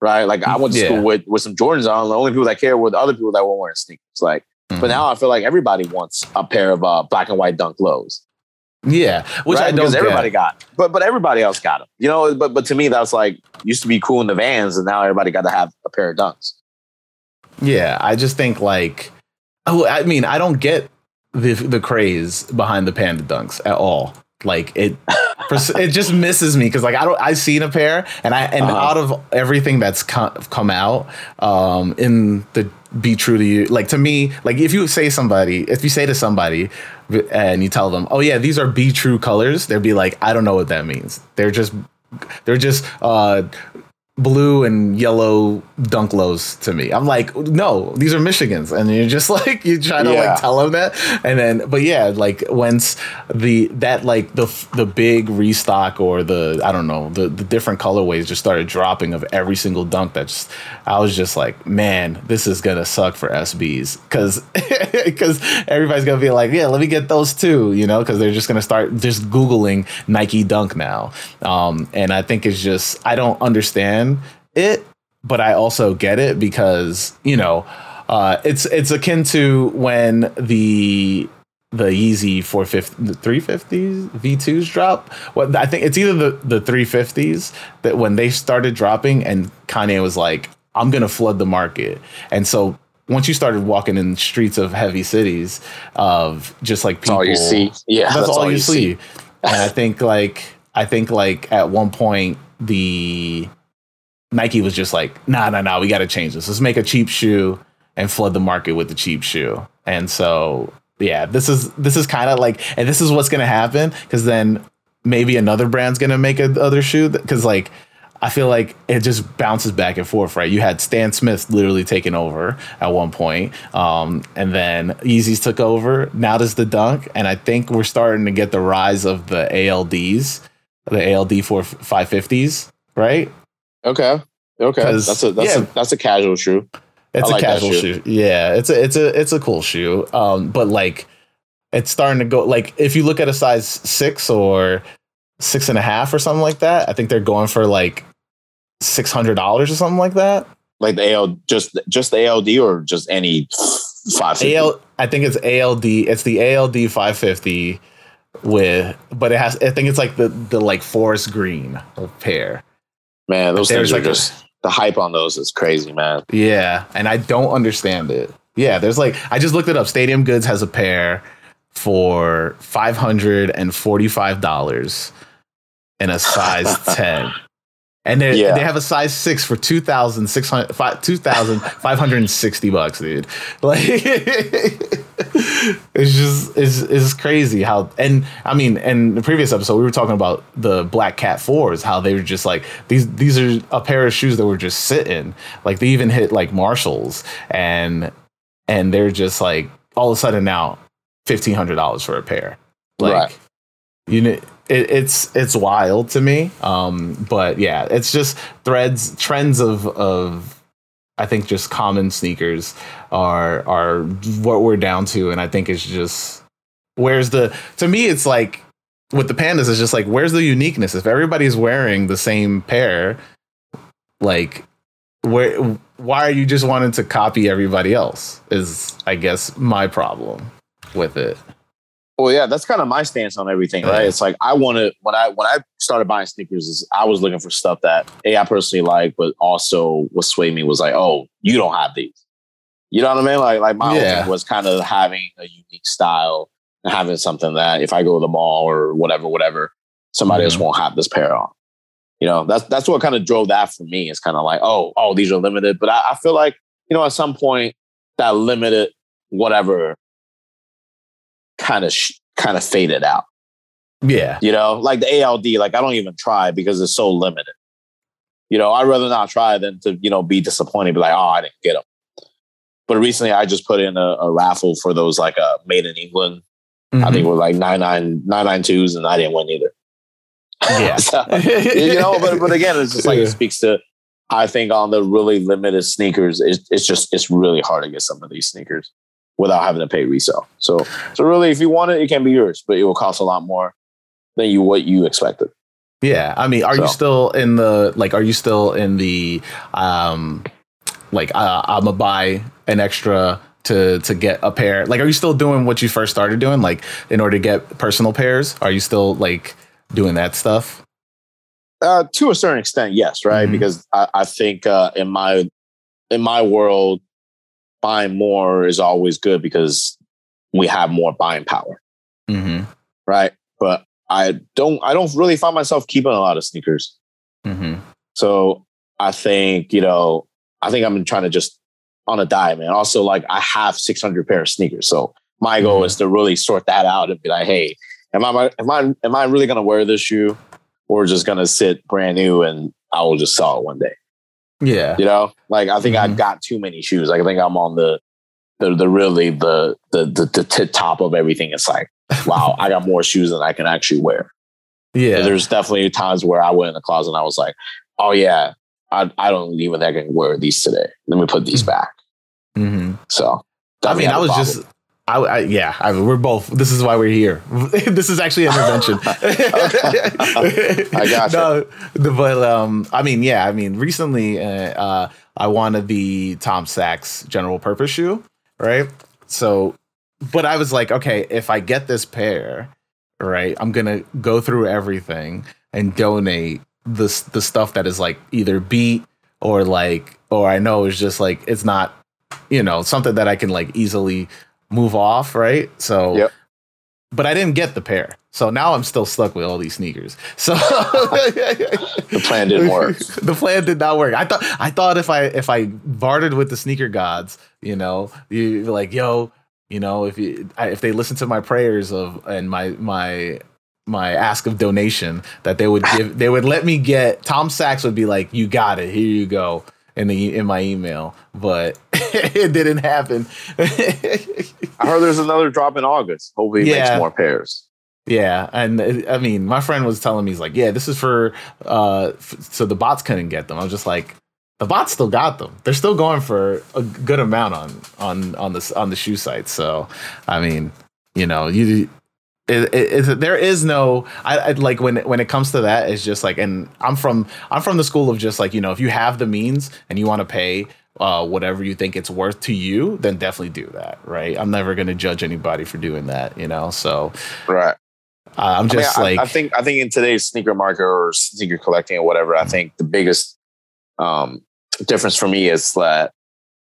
Right. Like I went to Yeah. school with, with some Jordans on. The only people that cared were the other people that weren't wearing sneakers. Like, Mhm. but now I feel like everybody wants a pair of uh, black and white dunk lows. Yeah, which right? I don't because get. everybody got, but but everybody else got them. You know, but but to me, that's like used to be cool in the vans, and now everybody got to have a pair of dunks. Yeah, I just think like, oh, I mean, I don't get the the craze behind the panda dunks at all. Like it, it just misses me because like I don't. I've seen a pair, and I and Uh-huh. out of everything that's come, come out, um, in the be true to you, like to me, like if you say somebody, if you say to somebody, and you tell them, oh yeah, these are be true colors, they'd be like, I don't know what that means. They're just, they're just uh blue and yellow dunk lows to me. I'm like, no, these are Michigans, and you're just *laughs* like you try to Yeah. like tell them that, and then but yeah, like once the that like the the big restock or the I don't know the the different colorways just started dropping of every single dunk. That just I was just like, man, this is gonna suck for SBs because because *laughs* everybody's gonna be like, yeah, let me get those too, you know, because they're just gonna start just googling Nike Dunk now, um, and I think it's just I don't understand it, but I also get it because you know, uh, it's it's akin to when the the Yeezy 450 350s V2s drop. What I think it's either the the 350s that when they started dropping and Kanye was like, "I'm gonna flood the market," and so once you started walking in streets of heavy cities, of just like That's people, all you see. Yeah, that's, all, you see. and I think like I think like at one point the Nike was just like, nah, nah, nah, we got to change this. Let's make a cheap shoe and flood the market with the cheap shoe. And so, yeah, this is this is kind of like, and this is what's gonna happen because then maybe another brand's gonna make another shoe because like. I feel like it just bounces back and forth, right? You had Stan Smith literally taking over at one point, um, and then Yeezys took over. Now there's the Dunk, and I think we're starting to get the rise of the ALDs, the ALD four five fifties, right? Okay. Okay. That's a that's yeah. a that's a casual shoe. It's I a like casual shoe. shoe. Yeah, it's a it's a it's a cool shoe. Um, but like it's starting to go like if you look at a size six or six and a half or something like that, I think they're going for like six hundred dollars or something like that. Like the AL just just the ALD or just any five. AL I think it's ALD. It's the ALD five fifty with but it has I think it's like the the like forest green pair. Man, those things are like a- just the hype on those is crazy, man. Yeah, and I don't understand it. Yeah, there's like I just looked it up. Stadium Goods has a pair for five hundred and forty-five dollars in a size *laughs* ten, and they Yeah. they have a size six for two thousand six hundred five two thousand five hundred and sixty bucks, dude. *laughs* Like it's just it's it's crazy how and I mean in the previous episode we were talking about the Black Cat fours how they were just like these these are a pair of shoes that were just sitting like they even hit like Marshalls and and they're just like all of a sudden now fifteen hundred dollars for a pair like Right. you know it, it's it's wild to me. Um but yeah it's just threads trends of of I think just common sneakers are are what we're down to, and I think it's just where's the to me it's like with the pandas it's just like where's the uniqueness? If everybody's wearing the same pair like where why are you just wanting to copy everybody else is I guess my problem with it. Well, yeah, that's kind of my stance on everything, right? Yeah. It's like I want to when I when I started buying sneakers, is I was looking for stuff that a I personally like, but also what swayed me was like, oh, you don't have these. You know what I mean? Like like my Yeah. was kind of having a unique style and having something that if I go to the mall or whatever, whatever, somebody mm-hmm. else won't have this pair on. You know, that's that's what kind of drove that for me. It's kind of like, oh, oh, these are limited. But I, I feel like, you know, at some point that limited whatever kind of sh- kind of faded out. Yeah. You know, like the ALD, like I don't even try because it's so limited. You know, I'd rather not try than to, you know, be disappointed, be like, oh, I didn't get them. But recently I just put in a, a raffle for those like uh, made in England. Mm-hmm. I think were like nine nine nine nine twos and I didn't win either. Yeah. *laughs* so, *laughs* you know, but but again, it's just like it speaks to I think on the really limited sneakers, it's, it's just it's really hard to get some of these sneakers without having to pay resale. So so really if you want it, it can be yours, but it will cost a lot more than you what you expected. Yeah. I mean, are so. you still in the like are you still in the um like uh, I'm gonna buy an extra to to get a pair? Like are you still doing what you first started doing like in order to get personal pairs? Are you still like doing that stuff? Uh, to a certain extent, yes, right? Mm-hmm. Because I, I think uh, in my in my world, buying more is always good because we have more buying power, mm-hmm. right? But I don't I don't really find myself keeping a lot of sneakers. Mm-hmm. So I think you know I think I'm trying to just on a diet, man. Also, like I have 600 pair of sneakers, so my goal mm-hmm. is to really sort that out and be like, hey, am I am I am I really gonna wear this shoe, or just gonna sit brand new and I will just sell it one day? Yeah, you know, like I think mm-hmm. I got too many shoes. Like I think I'm on the the the really the the the, the t- top of everything. It's like, wow, I got more shoes than I can actually wear. Yeah, and there's definitely times where I went in the closet and I was like, oh yeah, I I don't even think I can wear these today. Let me put these mm-hmm. back. Mm-hmm. So I mean, I was just I, I, yeah, I we're both. This is why we're here. *laughs* this is actually an intervention. *laughs* *laughs* I got no, but um, I mean, yeah, I mean, recently uh, uh, I wanted the Tom Sachs general purpose shoe, right? So, but I was like, okay, if I get this pair, right, I'm gonna go through everything and donate the the stuff that is like either beat or like, or I know is just like it's not, you know, something that I can like easily move off, right? So, yep. but I didn't get the pair. So now I'm still stuck with all these sneakers. So *laughs* the plan didn't work. *laughs* The plan did not work. I thought I thought if I if I bartered with the sneaker gods, you know, you like, yo, you know, if you if they listen to my prayers of and my my my ask of donation, that they would give they would let me get Tom Sachs would be like, you got it, here you go in the in my email, but *laughs* it didn't happen. *laughs* I heard there's another drop in August. Hopefully, yeah. makes more pairs. Yeah, and uh, I mean, my friend was telling me he's like, "Yeah, this is for uh, f- so the bots couldn't get them." I was just like, "The bots still got them. They're still going for a good amount on on on this on the shoe site." So, I mean, you know, you it, it, it, there is no I, I, like when when it comes to that it's just like and i'm from i'm from the school of just like you know if you have the means and you want to pay uh, whatever you think it's worth to you then definitely do that right? I'm never going to judge anybody for doing that you know? So right. Uh, i'm just I mean, like I, I, think i think in today's sneaker market or sneaker collecting or whatever i think the biggest um, difference for me is that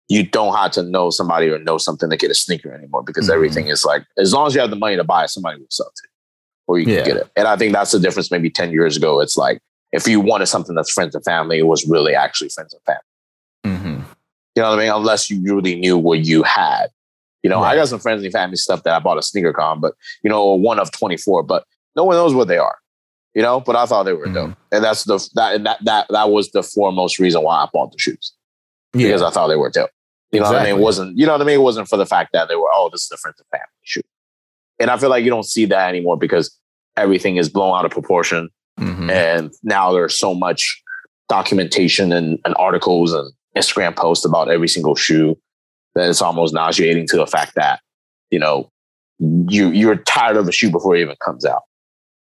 you don't have to know somebody or know something to get a sneaker anymore because mm-hmm. everything is like as long as you have the money to buy it, somebody will sell it you or you can yeah. get it. And I think that's the difference. Maybe ten years ago, it's like if you wanted something that's friends and family, it was really actually friends and family. Mm-hmm. You know what I mean? Unless you really knew what you had. You know, right. I got some friends and family stuff that I bought a Sneaker Con, but you know, one of twenty four, but no one knows what they are. You know, but I thought they were mm-hmm. dope, and that's the that and that that that was the foremost reason why I bought the shoes yeah. because I thought they were dope. You know exactly. what I mean? It wasn't, you know what I mean? It wasn't for the fact that they were, oh, this is a friends and family shoot. And I feel like you don't see that anymore because everything is blown out of proportion. Mm-hmm. And now there's so much documentation and, and articles and Instagram posts about every single shoe that it's almost nauseating to the fact that, you know, you you're tired of a shoe before it even comes out.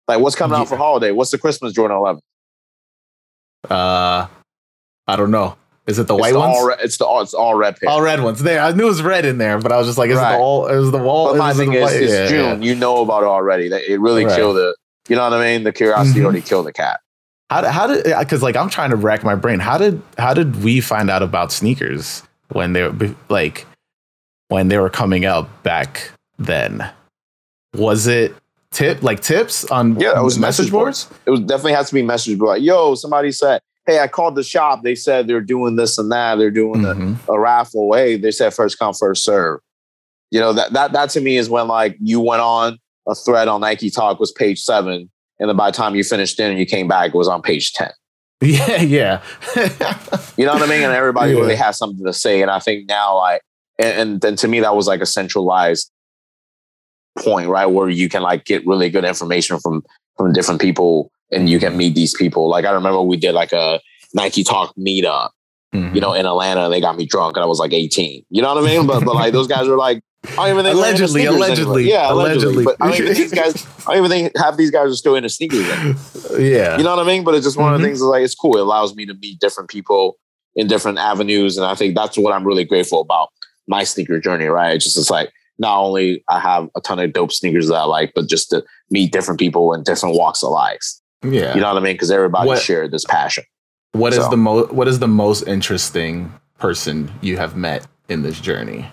Like what's coming yeah. out for holiday? What's the Christmas Jordan 11? Uh I don't know. Is it the white the ones? All, it's the all, it's all red. Paper. All red ones. There, I knew it was red in there, but I was just like, is right. it the all? Is the wall? But my thing is, it's yeah, June. Yeah. You know about it already. It really right. killed it. You know what I mean? The curiosity mm-hmm. already killed the cat. How, how did? Because like I'm trying to rack my brain. How did how did we find out about sneakers when they were like when they were coming out back then? Was it tip like tips on Yeah, it was message, message boards? It was definitely has to be message board. Like, yo, somebody said, "Hey, I called the shop. They said they're doing this and that. They're doing a, Mhm. a raffle. Hey, they said first come, first serve." You know that that that to me is when like you went on a thread on Nike Talk was page seven, and then by the time you finished dinner, and you came back, it was on page ten. *laughs* Yeah, yeah. *laughs* You know what I mean? And everybody Yeah. really has something to say. And I think now, like, and, and then to me, that was like a centralized point, right? Where you can like get really good information from from different people, and you can meet these people. Like I remember we did like a Nike Talk meetup, Mhm. you know, in Atlanta. and They got me drunk, and I was like 18. You know what I mean? But but like those guys were like. I don't even think Allegedly, allegedly, yeah, allegedly. allegedly. But I don't even think these guys. I don't even think half these guys are still into sneakers. Anymore. *laughs* yeah. You know what I mean? But it's just one of Mhm. the things that's like it's cool. It allows me to meet different people in different avenues. And I think that's what I'm really grateful about my sneaker journey, right? It's just it's like not only I have a ton of dope sneakers that I like, but just to meet different people in different walks of life. Yeah. You know what I mean? Because everybody What- shared this passion. What is So- the most what is the most interesting person you have met in this journey?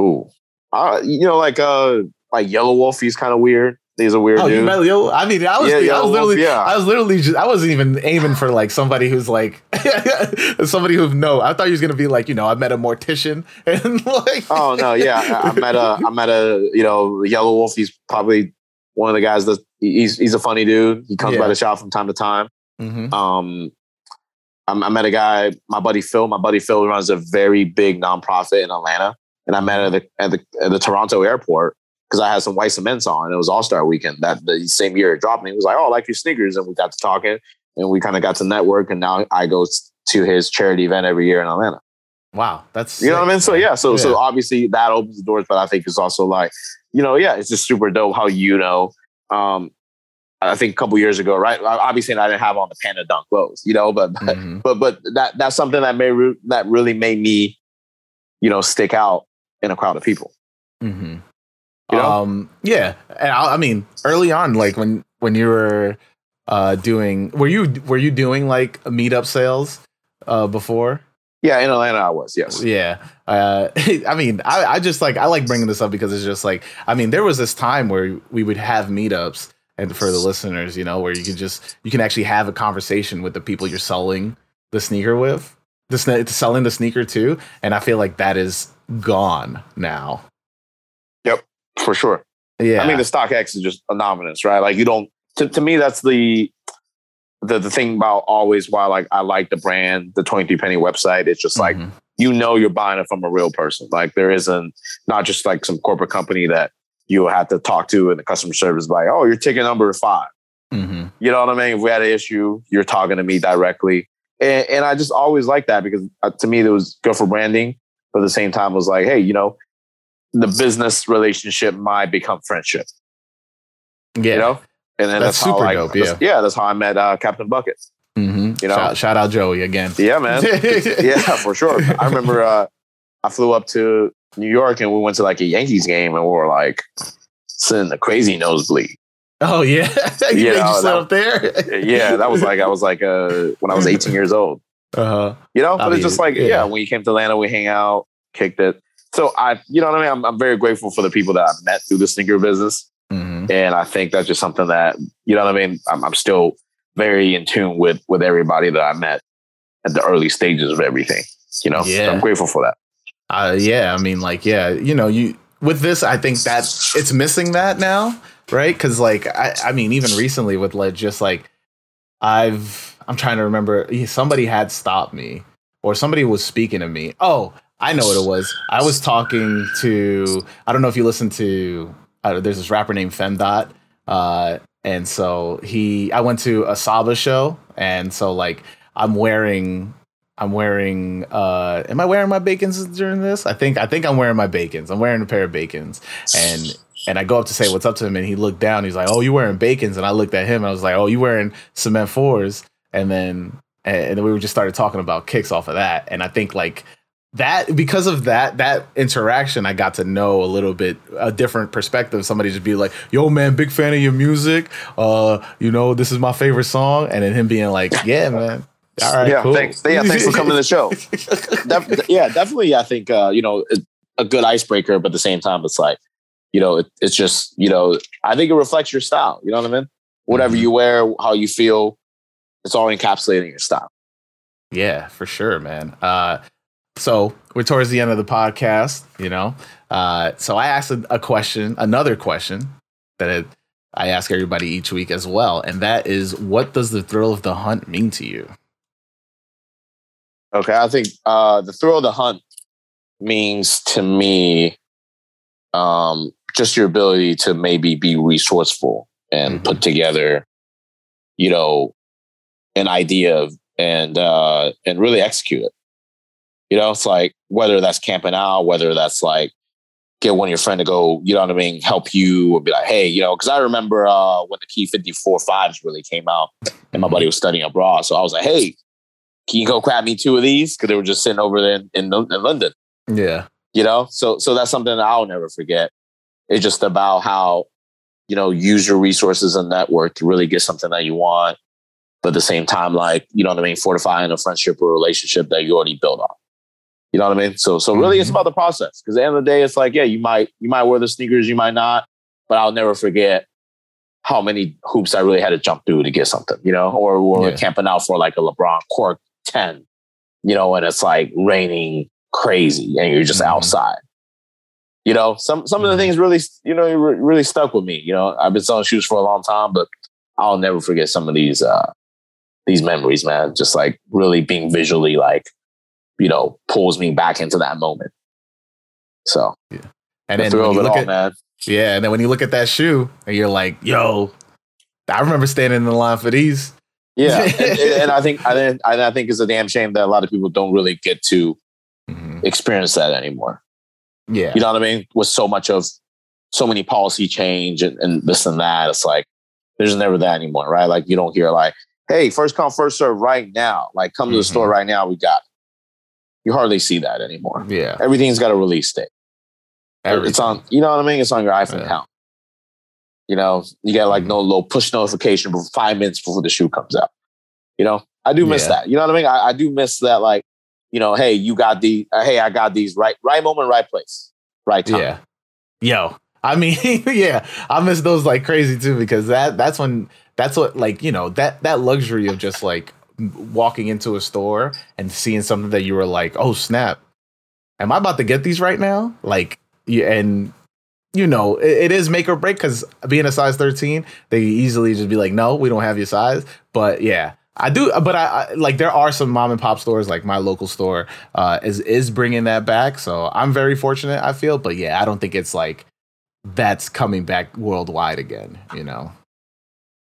Ooh. Uh, you know, like uh like Yellow Wolf, he's kind of weird. He's a weird Oh, you dude. met yo, I mean, I was Yeah, I Yellow was Wolf, literally yeah. I was literally just I wasn't even aiming for like somebody who's like *laughs* somebody who no, I thought he was gonna be like, you know, I met a mortician *laughs* and like Oh no, yeah. I, I met a I met a you know Yellow Wolf. He's probably one of the guys that he's he's a funny dude. He comes Yeah. by the shop from time to time. Mhm. Um, I, I met a guy, my buddy Phil. My buddy Phil runs a very big nonprofit in Atlanta, and I met at the at the, at the Toronto airport because I had some white cements on. It was All Star Weekend that the same year it dropped me. He was like, "Oh, I like your sneakers," and we got to talking, and we kind of got to network. And now I go to his charity event every year in Atlanta. Wow, that's You know what I mean? So yeah, so so obviously that opens the doors, but I think it's also like, you know, yeah, it's just super dope how you know. Um, I think a couple years ago, right? Obviously, I didn't have on the Panda Dunk lows, you know, but but Mhm. but, but that that's something that may re- that really made me, you know, stick out in a crowd of people. Mhm. You know? Um, yeah, and I, I mean, early on, like when when you were uh doing, were you were you doing like meetup sales uh before? Yeah, in Atlanta, I was yes. Yeah. Uh, *laughs* I mean, I, I just like I like bringing this up because it's just like I mean, there was this time where we would have meetups, and for the listeners, you know, where you could just you can actually have a conversation with the people you're selling the sneaker with, the sne- selling the sneaker to, and I feel like that is gone now. Yep, for sure. Yeah. I mean, the stock X is just anonymous, right? Like you don't. To, to me, that's the the the thing about always why like I like the brand, the Twenty Three Penny website. It's just like Mhm. you know you're buying it from a real person. Like there isn't not just like some corporate company that you have to talk to in the customer service like, oh, your ticket number is five. Mhm. You know what I mean? If we had an issue, you're talking to me directly. And, and I just always like that because uh, to me, it was good for branding. But at the same time, it was like, hey, you know, the business relationship might become friendship, yeah. you know? And then That's that's, how super I, dope, that's- yeah, that's how I met uh, Captain Bucket. Mhm. You know? shout, shout out Joey again. Yeah, man. *laughs* yeah, for sure. I remember uh, I flew up to New York and we went to like a Yankees game and we were like sitting in the crazy nosebleed. Oh yeah, *laughs* you Yeah, made you that- up there. Yeah, that was like I was like uh, when I was 18 years old. Uh-huh. You know, I but it's mean, just like yeah. yeah. when you came to Atlanta, we hang out, kicked it. So I, you know what I mean. I'm, I'm very grateful for the people that I met through the sneaker business, Mhm. and I think that's just something that you know what I mean. I'm, I'm still very in tune with with everybody that I met at the early stages of everything. You know, Yeah. so I'm grateful for that. Uh, yeah, I mean, like, yeah, you know, you with this, I think that it's missing that now, right? Because, like, I, I mean, even recently with like just like I've, I'm trying to remember, somebody had stopped me or somebody was speaking to me. Oh, I know what it was. I was talking to, I don't know if you listen to, uh, there's this rapper named Femdot, uh, and so he, I went to a Saba show, and so like I'm wearing I'm wearing uh am I wearing my bacons during this? I think I think I'm wearing my bacons. I'm wearing a pair of bacons. And and I go up to say what's up to him and he looked down, he's like, Oh, you wearing bacons? And I looked at him and I was like, Oh, you wearing cement fours? And then and then we just started talking about kicks off of that. And I think like that because of that that interaction i got to know a little bit a different perspective somebody just be like yo man big fan of your music uh you know this is my favorite song and then him being like yeah man all right yeah, cool. thanks. Yeah, thanks for coming to the show. Def- yeah, definitely. I think uh, you know a good icebreaker, but at the same time, it's like you know, it, it's just, you know, I think it reflects your style. You know what I mean? Whatever Mhm. you wear, how you feel, it's all encapsulating your style. Yeah, for sure, man. Uh, so we're towards the end of the podcast, you know. Uh, so I asked a, a question, another question that it, I ask everybody each week as well, and that is, what does the thrill of the hunt mean to you? Okay, I think uh, the thrill of the hunt means to me um, just your ability to maybe be resourceful and Mhm. put together, you know, an idea of, and uh, and really execute it. You know, it's like whether that's camping out, whether that's like get one of your friend to go, you know what I mean, help you or be like, hey, you know, because I remember uh, when the Key 54 fives really came out and my buddy was studying abroad. So I was like, hey, can you go grab me two of these? Because they were just sitting over there in, in, in London, Yeah. you know? So so that's something that I'll never forget. It's just about how, you know, use your resources and network to really get something that you want. But at the same time, like, you know what I mean, fortifying a friendship or relationship that you already built on. You know what I mean? So so really it's Mhm. about the process. Because at the end of the day, it's like, yeah, you might you might wear the sneakers, you might not, but I'll never forget how many hoops I really had to jump through to get something, you know, or we're Yeah. camping out for like a LeBron Cork 10, you know, and it's like raining crazy and you're just Mhm. outside. You know, some some of the Mhm. things really, you know, re- really stuck with me. You know, I've been selling shoes for a long time, but I'll never forget some of these uh these memories, man. Just like really being visually like, you know, pulls me back into that moment. So yeah. And the then when you it look all, at, man. yeah, and then when you look at that shoe and you're like, yo, I remember standing in the line for these. Yeah, *laughs* and, and- I think I think I think it's a damn shame that a lot of people don't really get to Mhm. experience that anymore. Yeah. You know what I mean? With so much of so many policy change and, and this and that, it's like there's never that anymore, right? Like you don't hear like, hey, first come, first serve right now. Like come to the store right now, we got it. You hardly see that anymore. Yeah. Everything's got a release date. It's on, you know what I mean? It's on your iPhone Yeah. account. You know, you got like Mhm. no little push notification for five minutes before the shoe comes out. You know, I do miss Yeah. that. You know what I mean? I, I do miss that. Like, you know, hey, you got the, uh, hey, I got these right, right moment, right place, right time. Yeah. Yo. I mean, *laughs* yeah, I miss those like crazy too because that that's when that's what like, you know, that that luxury of just like walking into a store and seeing something that you were like, "Oh, snap. Am I about to get these right now?" Like, and you know, it, it is make or break cuz being a size 13, they easily just be like, "No, we don't have your size." But yeah, I do, but I, I like there are some mom and pop stores like my local store uh, is is bringing that back. So I'm very fortunate. I feel, but yeah, I don't think it's like that's coming back worldwide again. You know?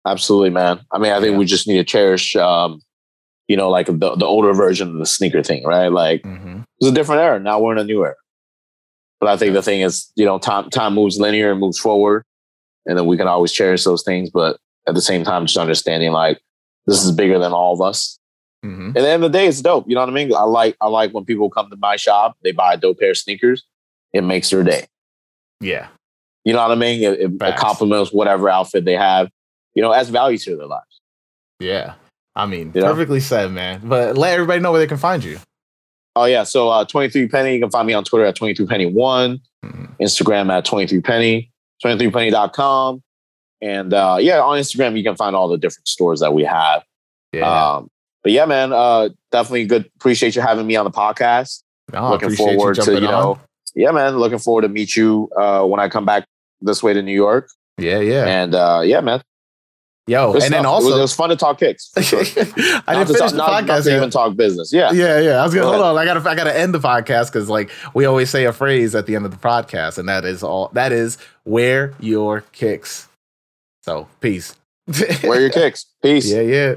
Absolutely, man. I mean, I think Yeah. we just need to cherish, um, you know, like the, the older version of the sneaker thing, right? Like Mm-hmm. it's a different era. Now we're in a new era. But I think the thing is, you know, time time moves linear and moves forward, and then we can always cherish those things. But at the same time, just understanding like this is bigger than all of us. Mm-hmm. At the end of the day, it's dope. You know what I mean? I like I like when people come to my shop, they buy a dope pair of sneakers. It makes their day. Yeah. You know what I mean? It, it, it complements whatever outfit they have. You know, adds value to their lives. Yeah. I mean, You know? perfectly said, man. But let everybody know where they can find you. Oh yeah, so uh, 23 Penny. You can find me on Twitter at 23 Penny One, Mhm. Instagram at 23 Penny, 23penny.com. And uh, yeah, on Instagram you can find all the different stores that we have. Yeah. Um, but yeah, man, uh, definitely good. Appreciate you having me on the podcast. no, looking forward you to you know, on. yeah, man, looking forward to meet you uh, when I come back this way to New York. Yeah, yeah. And uh, yeah, man, Yo, and then stuff. it was, also, it was fun to talk kicks. sure. *laughs* I Not didn't to finish talk- the not- not podcast to yet. even talk business. Yeah, Yeah, yeah. I was gonna Go hold ahead. on. I gotta I gotta end the podcast because like we always say a phrase at the end of the podcast, and that is all that is wear your kicks. So peace. wear your *laughs* kicks. Peace. yeah, yeah.